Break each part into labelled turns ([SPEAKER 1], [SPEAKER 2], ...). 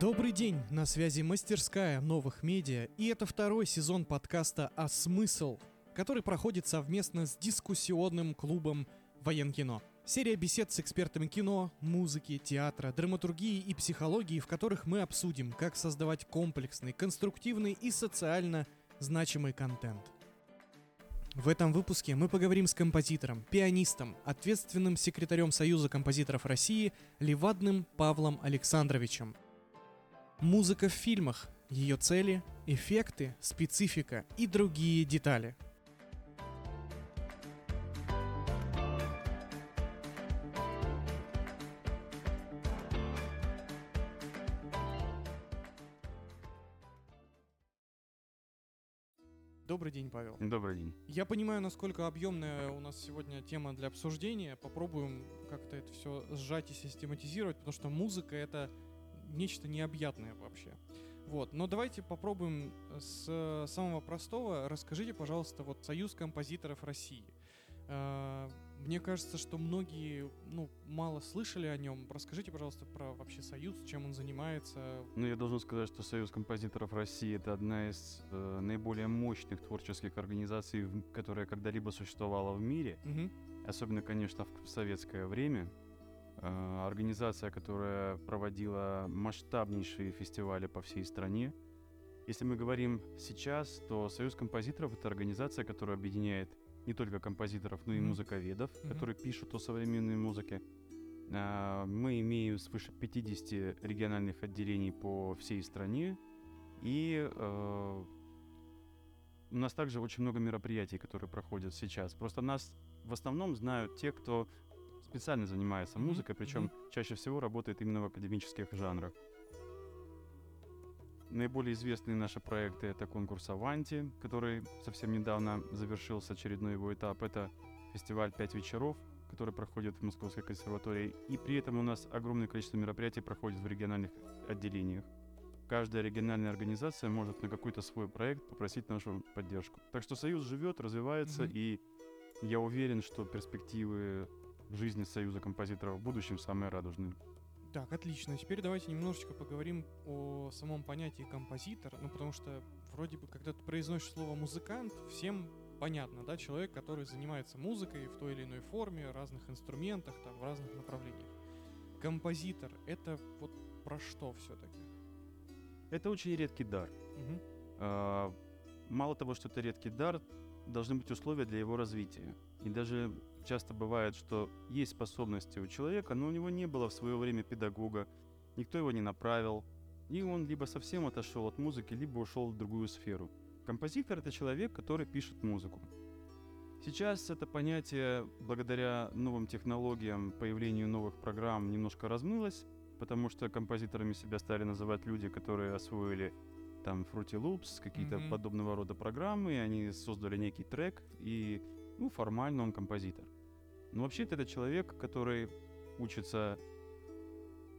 [SPEAKER 1] Добрый день, на связи мастерская новых медиа, и это второй сезон подкаста «А смысл?», который проходит совместно с дискуссионным клубом «Военкино». Серия бесед с экспертами кино, музыки, театра, драматургии и психологии, в которых мы обсудим, как создавать комплексный, конструктивный и социально значимый контент. В этом выпуске мы поговорим с композитором, пианистом, ответственным секретарем Союза композиторов России Левадным Павлом Александровичем. Музыка в фильмах, ее цели, эффекты, специфика и другие детали – Добрый день, Павел.
[SPEAKER 2] Добрый день.
[SPEAKER 1] Я понимаю, насколько объемная у нас сегодня тема для обсуждения. Попробуем как-то это все сжать и систематизировать, потому что музыка это нечто необъятное вообще. Вот, но давайте попробуем с самого простого. Расскажите, пожалуйста, вот Союз композиторов России. А, мне кажется, что многие, ну, мало слышали о нем. Расскажите, пожалуйста, про вообще Союз, чем он занимается.
[SPEAKER 2] Ну, я должен сказать, что Союз композиторов России это одна из э, наиболее мощных творческих организаций, которая когда-либо существовала в мире. Угу. Особенно, конечно, в советское время. Э, организация, которая проводила масштабнейшие фестивали по всей стране. Если мы говорим сейчас, то Союз композиторов это организация, которая объединяет не только композиторов, но и музыковедов, mm-hmm. которые пишут о современной музыке. А, мы имеем свыше 50 региональных отделений по всей стране, и э, у нас также очень много мероприятий, которые проходят сейчас. Просто нас в основном знают те, кто специально занимается музыкой, причем mm-hmm. чаще всего работает именно в академических жанрах. Наиболее известные наши проекты — это конкурс «Аванти», который совсем недавно завершился очередной его этап. Это фестиваль «Пять вечеров», который проходит в Московской консерватории. И при этом у нас огромное количество мероприятий проходит в региональных отделениях. Каждая региональная организация может на какой-то свой проект попросить нашу поддержку. Так что Союз живет, развивается, mm-hmm. и я уверен, что перспективы жизни Союза композиторов в будущем самые радужные.
[SPEAKER 1] Так, отлично. Теперь давайте немножечко поговорим о самом понятии композитор. Ну, потому что вроде бы, когда ты произносишь слово музыкант, всем понятно, да, человек, который занимается музыкой в той или иной форме, разных инструментах, там, в разных направлениях. Композитор — это вот про что все-таки?
[SPEAKER 2] Это очень редкий дар. Угу. А, мало того, что это редкий дар, должны быть условия для его развития. И даже часто бывает, что есть способности у человека, но у него не было в свое время педагога, никто его не направил, и он либо совсем отошел от музыки, либо ушел в другую сферу. Композитор — это человек, который пишет музыку. Сейчас это понятие, благодаря новым технологиям, появлению новых программ, немножко размылось, потому что композиторами себя стали называть люди, которые освоили там Fruity Loops, какие-то mm-hmm. подобного рода программы, и они создали некий трек, и, ну, формально он композитор. Но вообще-то это человек, который учится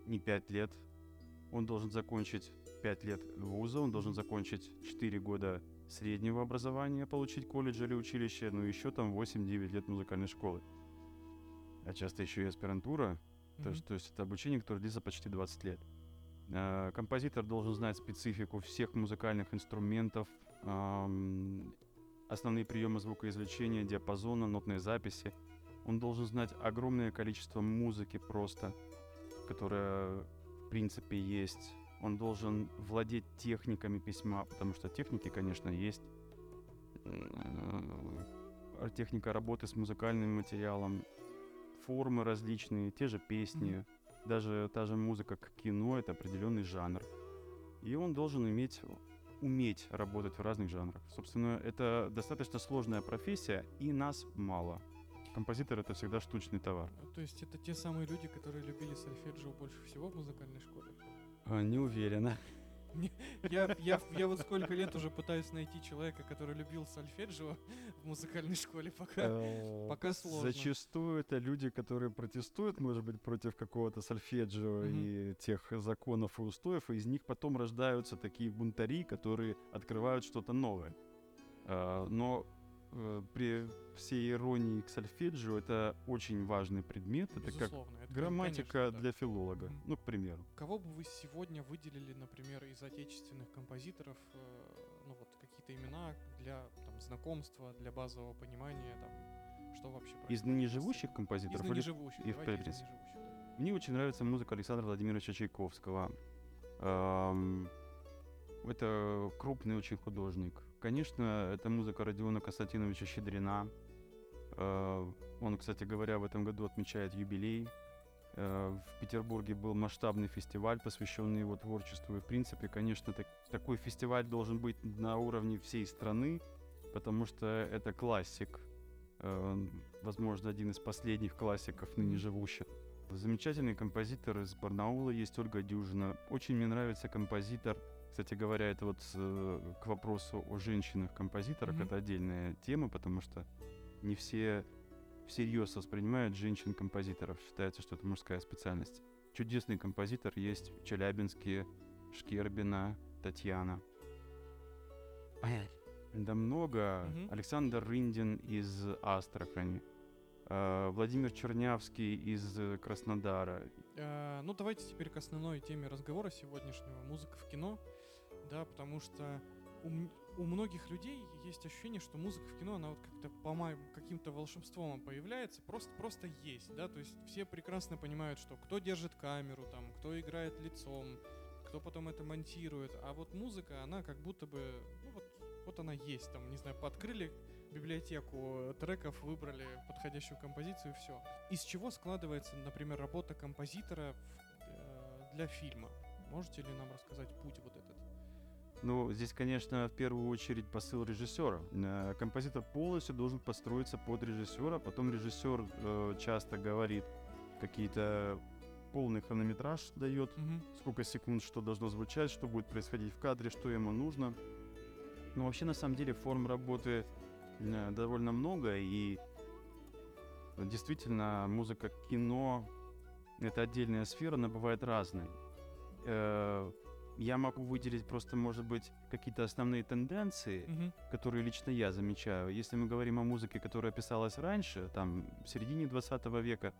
[SPEAKER 2] не 5 лет, он должен закончить 5 лет вуза, он должен закончить 4 года среднего образования, получить колледж или училище, ну еще там 8-9 лет музыкальной школы. А часто еще и аспирантура, mm-hmm. то, есть, то есть это обучение, которое длится почти 20 лет. Э, композитор должен знать специфику всех музыкальных инструментов, основные приемы звукоизвлечения, диапазона, нотные записи. Он должен знать огромное количество музыки просто, которая в принципе есть. Он должен владеть техниками письма, потому что техники, конечно, есть. Э, техника работы с музыкальным материалом, формы различные, те же песни. Даже та же музыка к кино — это определенный жанр. И он должен иметь, уметь работать в разных жанрах. Собственно, это достаточно сложная профессия, и нас мало. Композитор — это всегда штучный товар.
[SPEAKER 1] То есть это те самые люди, которые любили сольфеджио больше всего в музыкальной школе?
[SPEAKER 2] А, не уверена.
[SPEAKER 1] Я, я, я вот сколько лет уже пытаюсь найти человека, который любил сольфеджио в музыкальной школе, пока, э, пока сложно.
[SPEAKER 2] Зачастую это люди, которые протестуют, может быть, против какого-то сольфеджио и тех законов и устоев, и из них потом рождаются такие бунтари, которые открывают что-то новое. Э, но при всей иронии к сольфеджио это очень важный предмет. Это
[SPEAKER 1] Безусловно,
[SPEAKER 2] как
[SPEAKER 1] это,
[SPEAKER 2] грамматика
[SPEAKER 1] конечно, да.
[SPEAKER 2] для филолога. Ну, к примеру.
[SPEAKER 1] Кого бы вы сегодня выделили, например, из отечественных композиторов, э, ну вот какие-то имена для там, знакомства, для базового понимания, там, что вообще
[SPEAKER 2] Из ныне живущих композиторов
[SPEAKER 1] Из
[SPEAKER 2] или
[SPEAKER 1] ныне живущих,
[SPEAKER 2] и в
[SPEAKER 1] давайте из ныне живущих, да.
[SPEAKER 2] Мне очень нравится музыка Александра Владимировича Чайковского. Ам, Это крупный очень художник. Конечно, это музыка Родиона Константиновича Щедрина. Э, Он, кстати говоря, в этом году отмечает юбилей. Э, В Петербурге был масштабный фестиваль, посвященный его творчеству. И, в принципе, конечно, так- такой фестиваль должен быть на уровне всей страны, потому что это классик. Э, Возможно, один из последних классиков ныне живущих. Замечательный композитор из Барнаула есть Ольга Дюжина. Очень мне нравится композитор. Кстати говоря, это вот э, к вопросу о женщинах-композиторах.
[SPEAKER 1] Мгм.
[SPEAKER 2] Это отдельная тема, потому что не все всерьез воспринимают женщин-композиторов. Считается, что это мужская специальность. Чудесный композитор есть в Челябинске, Шкербина, Татьяна. Да много.
[SPEAKER 1] Мгм.
[SPEAKER 2] Александр Рындин из Астрахани. э, Владимир Чернявский из Краснодара.
[SPEAKER 1] Э, Ну, давайте теперь к основной теме разговора сегодняшнего. Музыка в кино. Да, потому что у, у многих людей есть ощущение, что музыка в кино, она вот как-то по ма- каким-то волшебством появляется, просто, просто есть, да, то есть все прекрасно понимают, что кто держит камеру, там, кто играет лицом, кто потом это монтирует, а вот музыка, она как будто бы, ну вот, вот она есть, там, не знаю, подкрыли библиотеку треков, выбрали подходящую композицию, все. Из чего складывается, например, работа композитора в- э, для фильма? Можете ли нам рассказать путь вот этот?
[SPEAKER 2] Ну, здесь, конечно, в первую очередь посыл режиссера. Э, Композитор полностью должен построиться под режиссера. Потом режиссер э, часто говорит какие-то полный хронометраж дает,
[SPEAKER 1] Мгм.
[SPEAKER 2] сколько секунд что должно звучать, что будет происходить в кадре, что ему нужно. Но вообще, на самом деле, форм работы э, довольно много, и действительно, музыка кино — это отдельная сфера, она бывает разной. Э, Я могу выделить просто, может быть, какие-то основные тенденции,
[SPEAKER 1] Мгм.
[SPEAKER 2] которые лично я замечаю. Если мы говорим о музыке, которая писалась раньше, там, в середине 20 века,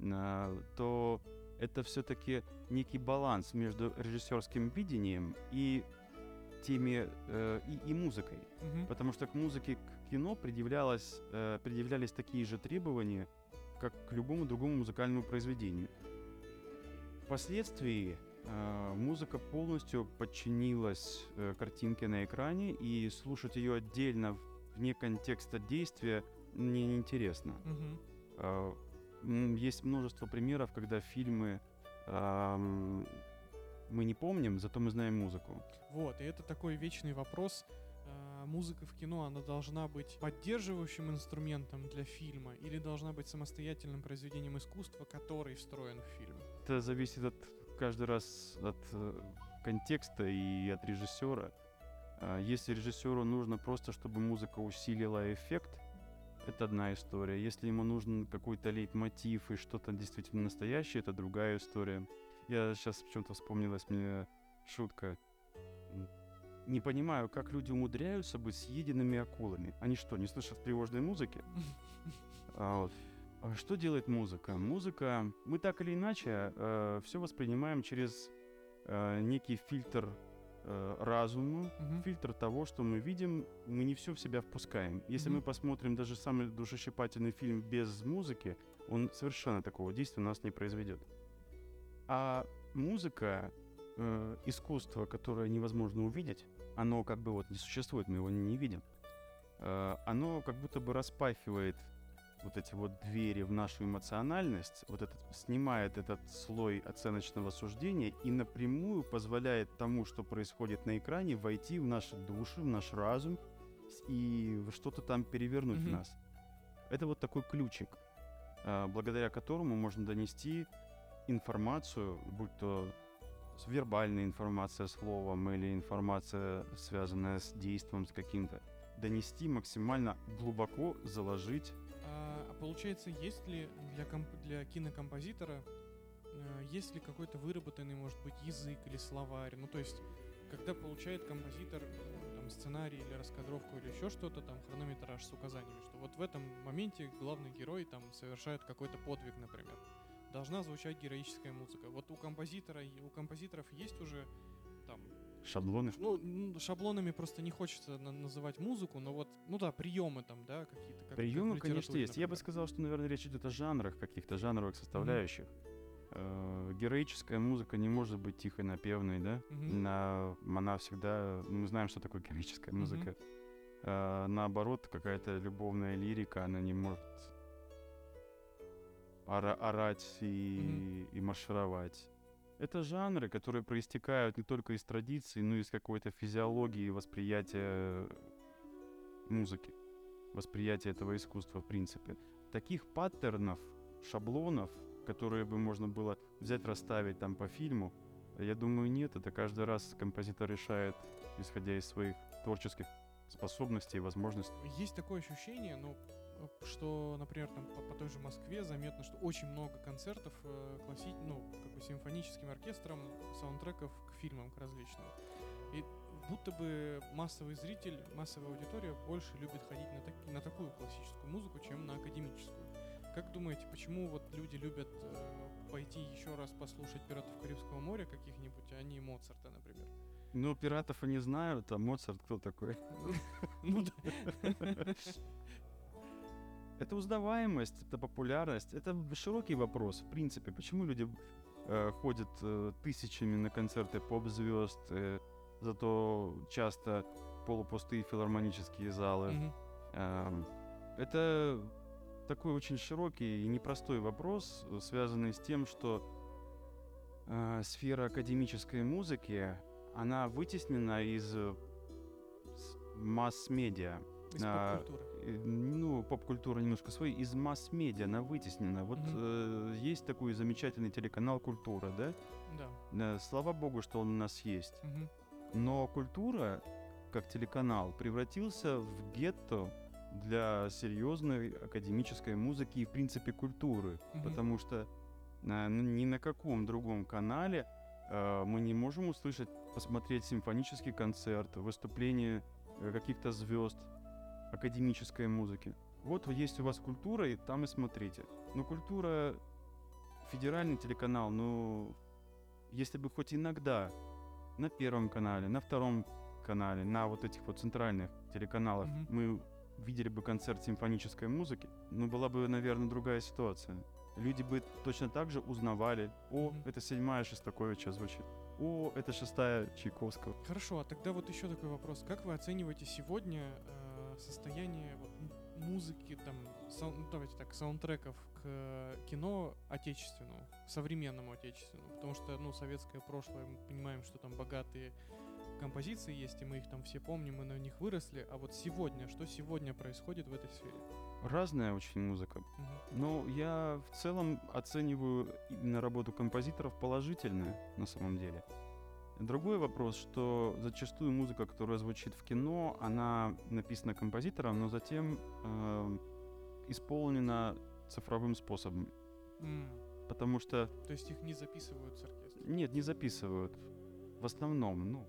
[SPEAKER 2] а, то это все-таки некий баланс между режиссерским видением и теми э, и, и музыкой.
[SPEAKER 1] Мгм.
[SPEAKER 2] Потому что к музыке, к кино предъявлялось, э, предъявлялись такие же требования, как к любому другому музыкальному произведению. Впоследствии музыка полностью подчинилась э, картинке на экране, и слушать ее отдельно вне контекста действия мне неинтересно. Э, м, Есть множество примеров, когда фильмы мы не помним, зато мы знаем музыку.
[SPEAKER 1] Вот, и это такой вечный вопрос. А, Музыка в кино, она должна быть поддерживающим инструментом для фильма или должна быть самостоятельным произведением искусства, который встроен в фильм?
[SPEAKER 2] Это зависит от каждый раз от э, контекста и от режиссера. А, Если режиссеру нужно просто, чтобы музыка усилила эффект, это одна история. Если ему нужен какой-то лейтмотив и что-то действительно настоящее, это другая история. Я сейчас почему-то вспомнилась мне шутка. Не понимаю, как люди умудряются быть съеденными акулами. Они что, не слышат тревожной музыки? А вот. А Что делает музыка? Музыка, мы так или иначе все воспринимаем через э, некий фильтр э, разума,
[SPEAKER 1] Мгм.
[SPEAKER 2] фильтр того, что мы видим, мы не все в себя впускаем. Если
[SPEAKER 1] Мгм.
[SPEAKER 2] мы посмотрим даже самый душещипательный фильм без музыки, он совершенно такого действия у нас не произведет. А музыка, э, искусство, которое невозможно увидеть, оно как бы вот не существует, мы его не видим. Э, оно как будто бы распахивает вот эти вот двери в нашу эмоциональность, вот этот, снимает этот слой оценочного суждения и напрямую позволяет тому, что происходит на экране, войти в наши души, в наш разум и в что-то там перевернуть в
[SPEAKER 1] Мгм.
[SPEAKER 2] нас. Это вот такой ключик, а, благодаря которому можно донести информацию, будь то вербальная информация словом или информация, связанная с действием с каким-то, донести максимально глубоко, заложить
[SPEAKER 1] получается, есть ли для, комп- для кинокомпозитора, э, есть ли какой-то выработанный, может быть, язык или словарь? Ну, то есть, когда получает композитор э, там, сценарий или раскадровку или еще что-то, там хронометраж с указаниями, что вот в этом моменте главный герой там совершает какой-то подвиг, например. Должна звучать героическая музыка. Вот у композитора, у композиторов есть уже
[SPEAKER 2] Шаблоны?
[SPEAKER 1] Ну, шаблонами просто не хочется на- называть музыку, но вот, ну да, приемы там, да, какие-то. Как,
[SPEAKER 2] Приемы,
[SPEAKER 1] как
[SPEAKER 2] конечно, есть. Я бы
[SPEAKER 1] например.
[SPEAKER 2] сказал, что, наверное, речь идет о жанрах, каких-то жанровых составляющих. Э, Героическая музыка не может быть тихой, напевной, да?
[SPEAKER 1] Мгм.
[SPEAKER 2] На, она всегда... Мы знаем, что такое героическая музыка. Э, наоборот, какая-то любовная лирика, она не может ора- орать и, и маршировать. Это жанры, которые проистекают не только из традиций, но и из какой-то физиологии восприятия музыки, восприятия этого искусства в принципе. Таких паттернов, шаблонов, которые бы можно было взять, расставить там по фильму, я думаю, нет. Это каждый раз композитор решает, исходя из своих творческих способностей и возможностей.
[SPEAKER 1] Есть такое ощущение, ну, э, что, например, там по, по той же Москве заметно, что очень много концертов э, класси... ну, как бы симфоническим оркестром, саундтреков к фильмам, к различным. И будто бы массовый зритель, массовая аудитория больше любит ходить на, таки- на такую классическую музыку, чем на академическую. Как думаете, почему вот люди любят э, пойти еще раз послушать «Пиратов Карибского моря» каких-нибудь, а не Моцарта, например?
[SPEAKER 2] Ну, пиратов они знают, а Моцарт кто такой?
[SPEAKER 1] Ну да.
[SPEAKER 2] Это узнаваемость, это популярность, это широкий вопрос, в принципе. Почему люди э, ходят э, тысячами на концерты поп-звезд, э, зато часто полупустые филармонические залы?
[SPEAKER 1] Мгм.
[SPEAKER 2] Эм, Это такой очень широкий и непростой вопрос, э, связанный с тем, что э, сфера академической музыки, она вытеснена из э, масс-медиа.
[SPEAKER 1] Из поп-культуры.
[SPEAKER 2] Э, Ну, поп-культура немножко своей, из масс-медиа она вытеснена. Вот
[SPEAKER 1] Мгм.
[SPEAKER 2] э, есть такой замечательный телеканал «Культура», да?
[SPEAKER 1] Да.
[SPEAKER 2] Э, Слава богу, что он у нас есть.
[SPEAKER 1] Мгм.
[SPEAKER 2] Но культура, как телеканал, превратился в гетто для серьезной академической музыки и, в принципе, культуры.
[SPEAKER 1] Мгм.
[SPEAKER 2] Потому что на- ни на каком другом канале э, мы не можем услышать, посмотреть симфонический концерт, выступление э, каких-то звезд академической музыки. Вот есть у вас культура, и там и смотрите. Но культура федеральный телеканал, ну, если бы хоть иногда на первом канале, на втором канале, на вот этих вот центральных телеканалах
[SPEAKER 1] Мгм.
[SPEAKER 2] мы видели бы концерт симфонической музыки, ну, была бы, наверное, другая ситуация. Люди бы точно так же узнавали, о,
[SPEAKER 1] Мгм.
[SPEAKER 2] это седьмая Шостаковича звучит, о, это шестая Чайковского.
[SPEAKER 1] Хорошо, а тогда вот еще такой вопрос. Как вы оцениваете сегодня э, состояние вот, музыки, там, сау- ну, давайте так, саундтреков к кино отечественному, современному отечественному? Потому что, ну, советское прошлое, мы понимаем, что там богатые композиции есть, и мы их там все помним, мы на них выросли. А вот сегодня, что сегодня происходит в этой сфере?
[SPEAKER 2] Разная очень музыка.
[SPEAKER 1] Мгм.
[SPEAKER 2] Но я в целом оцениваю именно работу композиторов положительно на самом деле. Другой вопрос, что зачастую музыка, которая звучит в кино, она написана композитором, но затем эм, исполнена цифровым способом.
[SPEAKER 1] М,
[SPEAKER 2] Потому что,
[SPEAKER 1] То есть их не записывают с оркестром?
[SPEAKER 2] нет, не записывают. В основном, ну,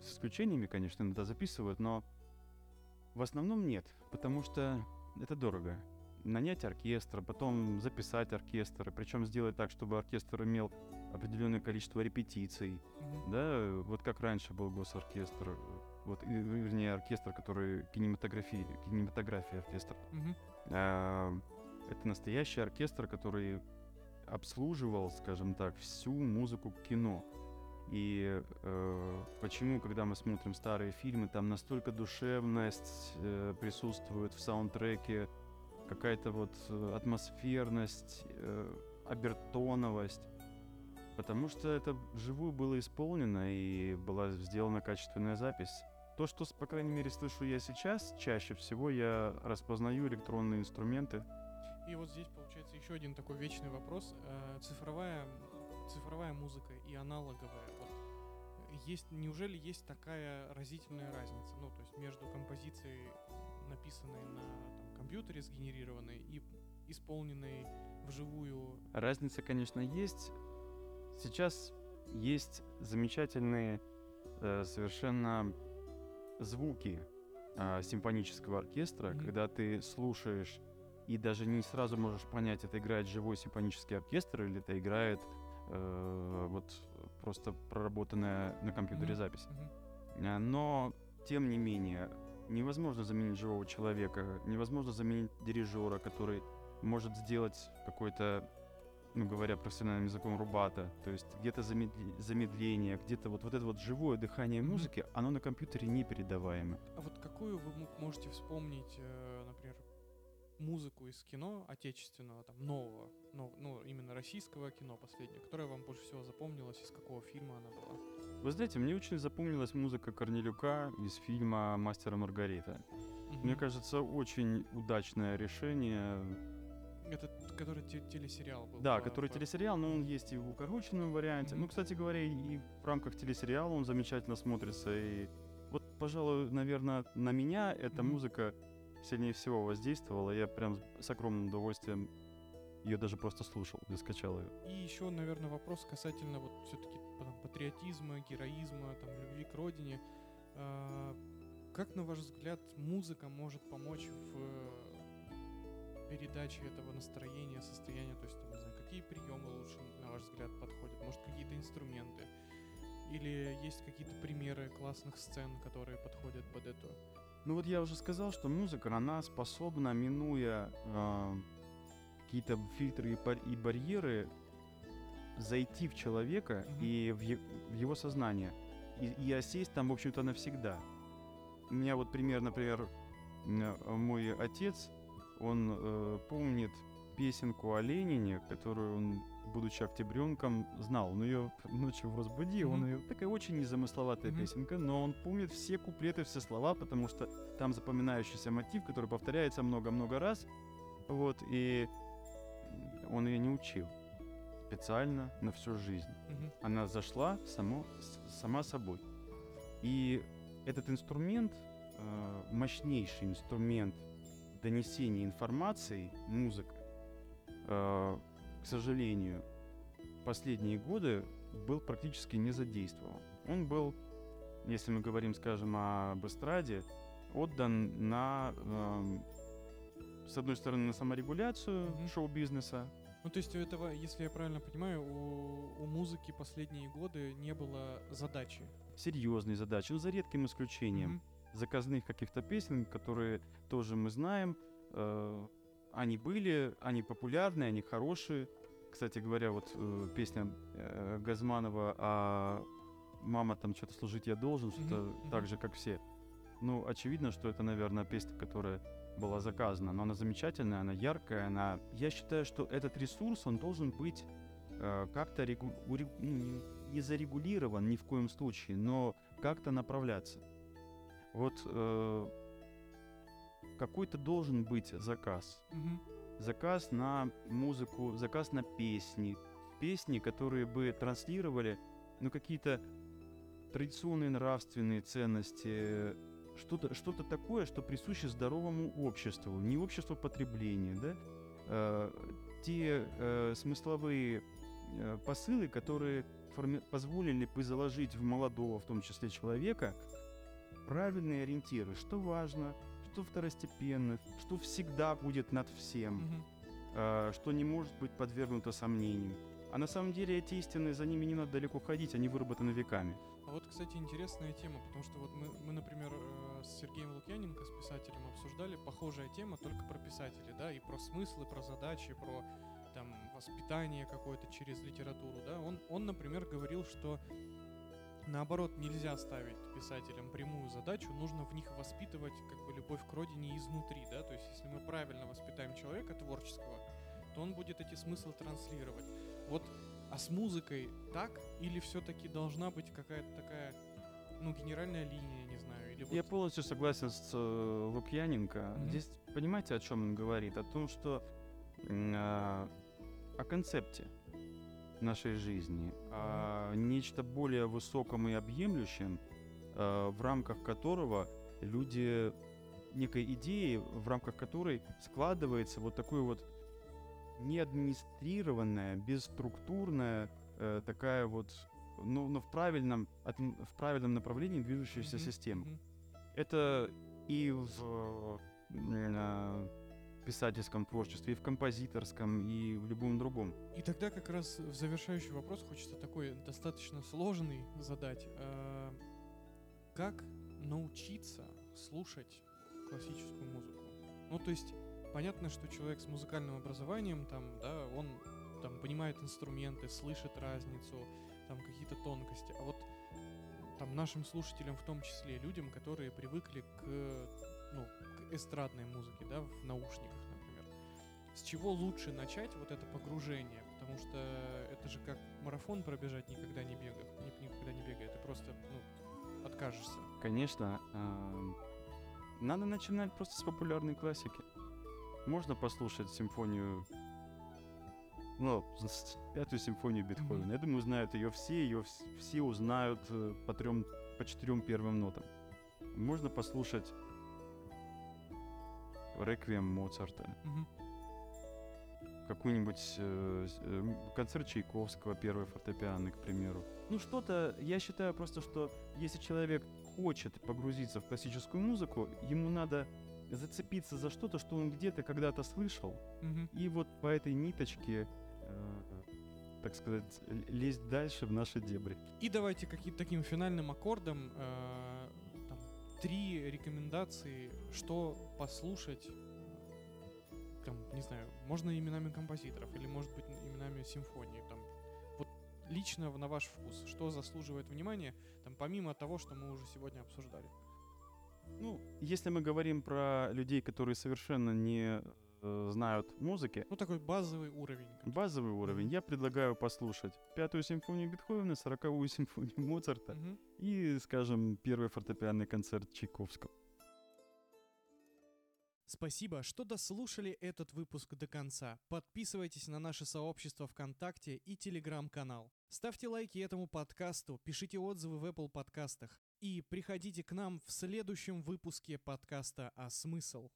[SPEAKER 2] с исключениями, конечно, иногда записывают, но в основном нет, потому что это дорого. Нанять оркестр, потом записать оркестр, причем сделать так, чтобы оркестр имел определенное количество репетиций,
[SPEAKER 1] Мгм.
[SPEAKER 2] да, вот как раньше был госоркестр, вот, вернее, оркестр, который кинематография, кинематография оркестр.
[SPEAKER 1] Мгм.
[SPEAKER 2] А, Это настоящий оркестр, который обслуживал, скажем так, всю музыку кино. И э, почему, когда мы смотрим старые фильмы, там настолько душевность э, присутствует в саундтреке, какая-то вот э, атмосферность, э, обертоновость. Потому что это вживую было исполнено и была сделана качественная запись. То, что, по крайней мере, слышу я сейчас, чаще всего я распознаю электронные инструменты.
[SPEAKER 1] И вот здесь получается еще один такой вечный вопрос. Э, Цифровая, цифровая музыка и аналоговая. Вот есть, неужели есть такая разительная разница? Ну, то есть между композицией, написанной на там, компьютере, сгенерированной, и исполненной вживую.
[SPEAKER 2] Разница, конечно, есть. Сейчас есть замечательные, э, совершенно звуки а, симфонического оркестра,
[SPEAKER 1] Мгм.
[SPEAKER 2] когда ты слушаешь и даже не сразу можешь понять, это играет живой симфонический оркестр или это играет э, вот просто проработанная на компьютере
[SPEAKER 1] Мгм.
[SPEAKER 2] запись. А, Но, тем не менее, невозможно заменить живого человека, невозможно заменить дирижера, который может сделать какой-то, ну говоря профессиональным языком, рубата. То есть где-то замедли- замедление, где-то вот, вот это вот живое дыхание музыки, оно на компьютере непередаваемо.
[SPEAKER 1] А вот какую вы мо- можете вспомнить, э, например, музыку из кино отечественного, там, нового, нов- ну, именно российского кино последнего, которая вам больше всего запомнилась, из какого фильма она была?
[SPEAKER 2] Вы знаете, мне очень запомнилась музыка Корнелюка из фильма «Мастер и Маргарита». Мне
[SPEAKER 1] Мгм.
[SPEAKER 2] кажется, очень удачное решение.
[SPEAKER 1] Это т- который те- телесериал был.
[SPEAKER 2] Да,
[SPEAKER 1] по-
[SPEAKER 2] который
[SPEAKER 1] по-
[SPEAKER 2] телесериал, но он есть и в укороченном варианте.
[SPEAKER 1] Мгм.
[SPEAKER 2] Ну, кстати говоря, и в рамках телесериала он замечательно смотрится. И вот, пожалуй, наверное, на меня эта
[SPEAKER 1] Мгм.
[SPEAKER 2] музыка сильнее всего воздействовала. Я прям с- с огромным удовольствием ее даже просто слушал, я скачал ее.
[SPEAKER 1] И еще, наверное, вопрос касательно вот все-таки патриотизма, героизма, там, любви к родине. А, Как, на ваш взгляд, музыка может помочь в э, передаче этого настроения, состояния? То есть, там, не знаю, какие приемы лучше, на ваш взгляд, подходят? Может, какие-то инструменты? Или есть какие-то примеры классных сцен, которые подходят под эту?
[SPEAKER 2] Ну вот я уже сказал, что музыка, она способна, минуя а, какие-то фильтры и, бар- и барьеры, зайти в человека
[SPEAKER 1] Мгм.
[SPEAKER 2] и в, е- в его сознание и, и осесть там, в общем-то, навсегда. У меня вот пример, например, мой отец, он э, помнит песенку о Ленине, которую он, будучи октябренком, знал. Он ее ночью в разбуди, он ее такая очень незамысловатая
[SPEAKER 1] Мгм.
[SPEAKER 2] песенка, но он помнит все куплеты, все слова, потому что там запоминающийся мотив, который повторяется много-много раз. Вот, и он ее не учил специально на всю жизнь
[SPEAKER 1] Мгм.
[SPEAKER 2] она зашла само, сама собой. И этот инструмент, э, мощнейший инструмент донесения информации, музыка, э, к сожалению, последние годы был практически не задействован. Он был, если мы говорим, скажем, об эстраде, отдан на, эм, с одной стороны, на саморегуляцию
[SPEAKER 1] Мгм.
[SPEAKER 2] шоу-бизнеса,
[SPEAKER 1] Ну, то есть у этого, если я правильно понимаю, у, у музыки последние годы не было задачи.
[SPEAKER 2] серьезные задачи, ну, за редким исключением.
[SPEAKER 1] Мгм.
[SPEAKER 2] Заказных каких-то песен, которые тоже мы знаем. Э, они были, они популярны, они хорошие. Кстати говоря, вот э, песня э, Газманова а «Мама, там что-то служить я должен», что-то
[SPEAKER 1] мгм.
[SPEAKER 2] так же, как все. Ну, очевидно, что это, наверное, песня, которая была заказана, но она замечательная, она яркая, она... Я считаю, что этот ресурс, он должен быть э, как-то регу- уре- ну, не зарегулирован ни в коем случае, но как-то направляться. Вот э, какой-то должен быть заказ.
[SPEAKER 1] Мгм.
[SPEAKER 2] Заказ на музыку, заказ на песни. Песни, которые бы транслировали ну, какие-то традиционные нравственные ценности, что-то что такое, что присуще здоровому обществу, не обществу потребления, да? Э, те э, смысловые э, посылы, которые форми- позволили бы заложить в молодого, в том числе человека, правильные ориентиры, что важно, что второстепенно, что всегда будет над всем, э, что не может быть подвергнуто сомнению. А на самом деле эти истины, за ними не надо далеко ходить, они выработаны веками.
[SPEAKER 1] А вот, кстати, интересная тема, потому что вот мы, мы например, э, с Сергеем Лукьяненко, с писателем, обсуждали похожая тема только про писателей, да, и про смыслы, про задачи, про там воспитание какое-то через литературу, да. Он, он, например, говорил, что наоборот нельзя ставить писателям прямую задачу, нужно в них воспитывать как бы любовь к родине изнутри, да, то есть если мы правильно воспитаем человека творческого, то он будет эти смыслы транслировать. Вот а с музыкой так? Или все-таки должна быть какая-то такая, ну, генеральная линия, не знаю, или вот...
[SPEAKER 2] Я полностью согласен с э, Лукьяненко.
[SPEAKER 1] Мгм.
[SPEAKER 2] Здесь понимаете, о чем он говорит? О том, что а, о концепте нашей жизни, о нечто более высоком и объемлющем, э, в рамках которого люди некой идеи, в рамках которой складывается вот такой вот неадминистрированная, бесструктурная э, такая вот, ну, но в правильном, от- в правильном направлении движущаяся
[SPEAKER 1] Мгм,
[SPEAKER 2] система. Это и в э, писательском творчестве, и в композиторском, и в любом другом.
[SPEAKER 1] И тогда как раз в завершающий вопрос хочется такой достаточно сложный задать. А, как научиться слушать классическую музыку? Ну, то есть, понятно, что человек с музыкальным образованием, там, да, он там понимает инструменты, слышит разницу, там какие-то тонкости. А вот там нашим слушателям в том числе, людям, которые привыкли к, ну, эстрадной музыке, да, в наушниках, например. С чего лучше начать вот это погружение? Потому что это же как марафон пробежать никогда не бегая, никогда не бегая, ты просто, ну, откажешься.
[SPEAKER 2] Конечно, э, надо начинать просто с популярной классики. Можно послушать симфонию ну, пятую симфонию Бетховена. Mm-hmm. Я думаю, узнают ее все, ее все узнают э, по трем, по четырем первым нотам. Можно послушать реквием Моцарта. Mm-hmm. Какой-нибудь э, э, концерт Чайковского, первый фортепианный, к примеру. Ну, что-то, я считаю просто, что если человек хочет погрузиться в классическую музыку, ему надо зацепиться за что-то, что он где-то когда-то слышал, и вот по этой ниточке так сказать, лезть дальше в наши дебри.
[SPEAKER 1] И давайте каким-то таким финальным аккордом э, три рекомендации, что послушать, там, не знаю, можно именами композиторов или, может быть, именами симфонии, там, вот лично на ваш вкус, что заслуживает внимания, там, помимо того, что мы уже сегодня обсуждали.
[SPEAKER 2] Ну, если мы говорим про людей, которые совершенно не знают музыки.
[SPEAKER 1] Ну, такой базовый уровень.
[SPEAKER 2] Базовый уровень. Я предлагаю послушать пятую симфонию Бетховена, сороковую симфонию Моцарта угу. и, скажем, первый фортепианный концерт Чайковского.
[SPEAKER 1] Спасибо, что дослушали этот выпуск до конца. Подписывайтесь на наше сообщество ВКонтакте и Телеграм-канал. Ставьте лайки этому подкасту, пишите отзывы в Apple подкастах и приходите к нам в следующем выпуске подкаста «А смысл?».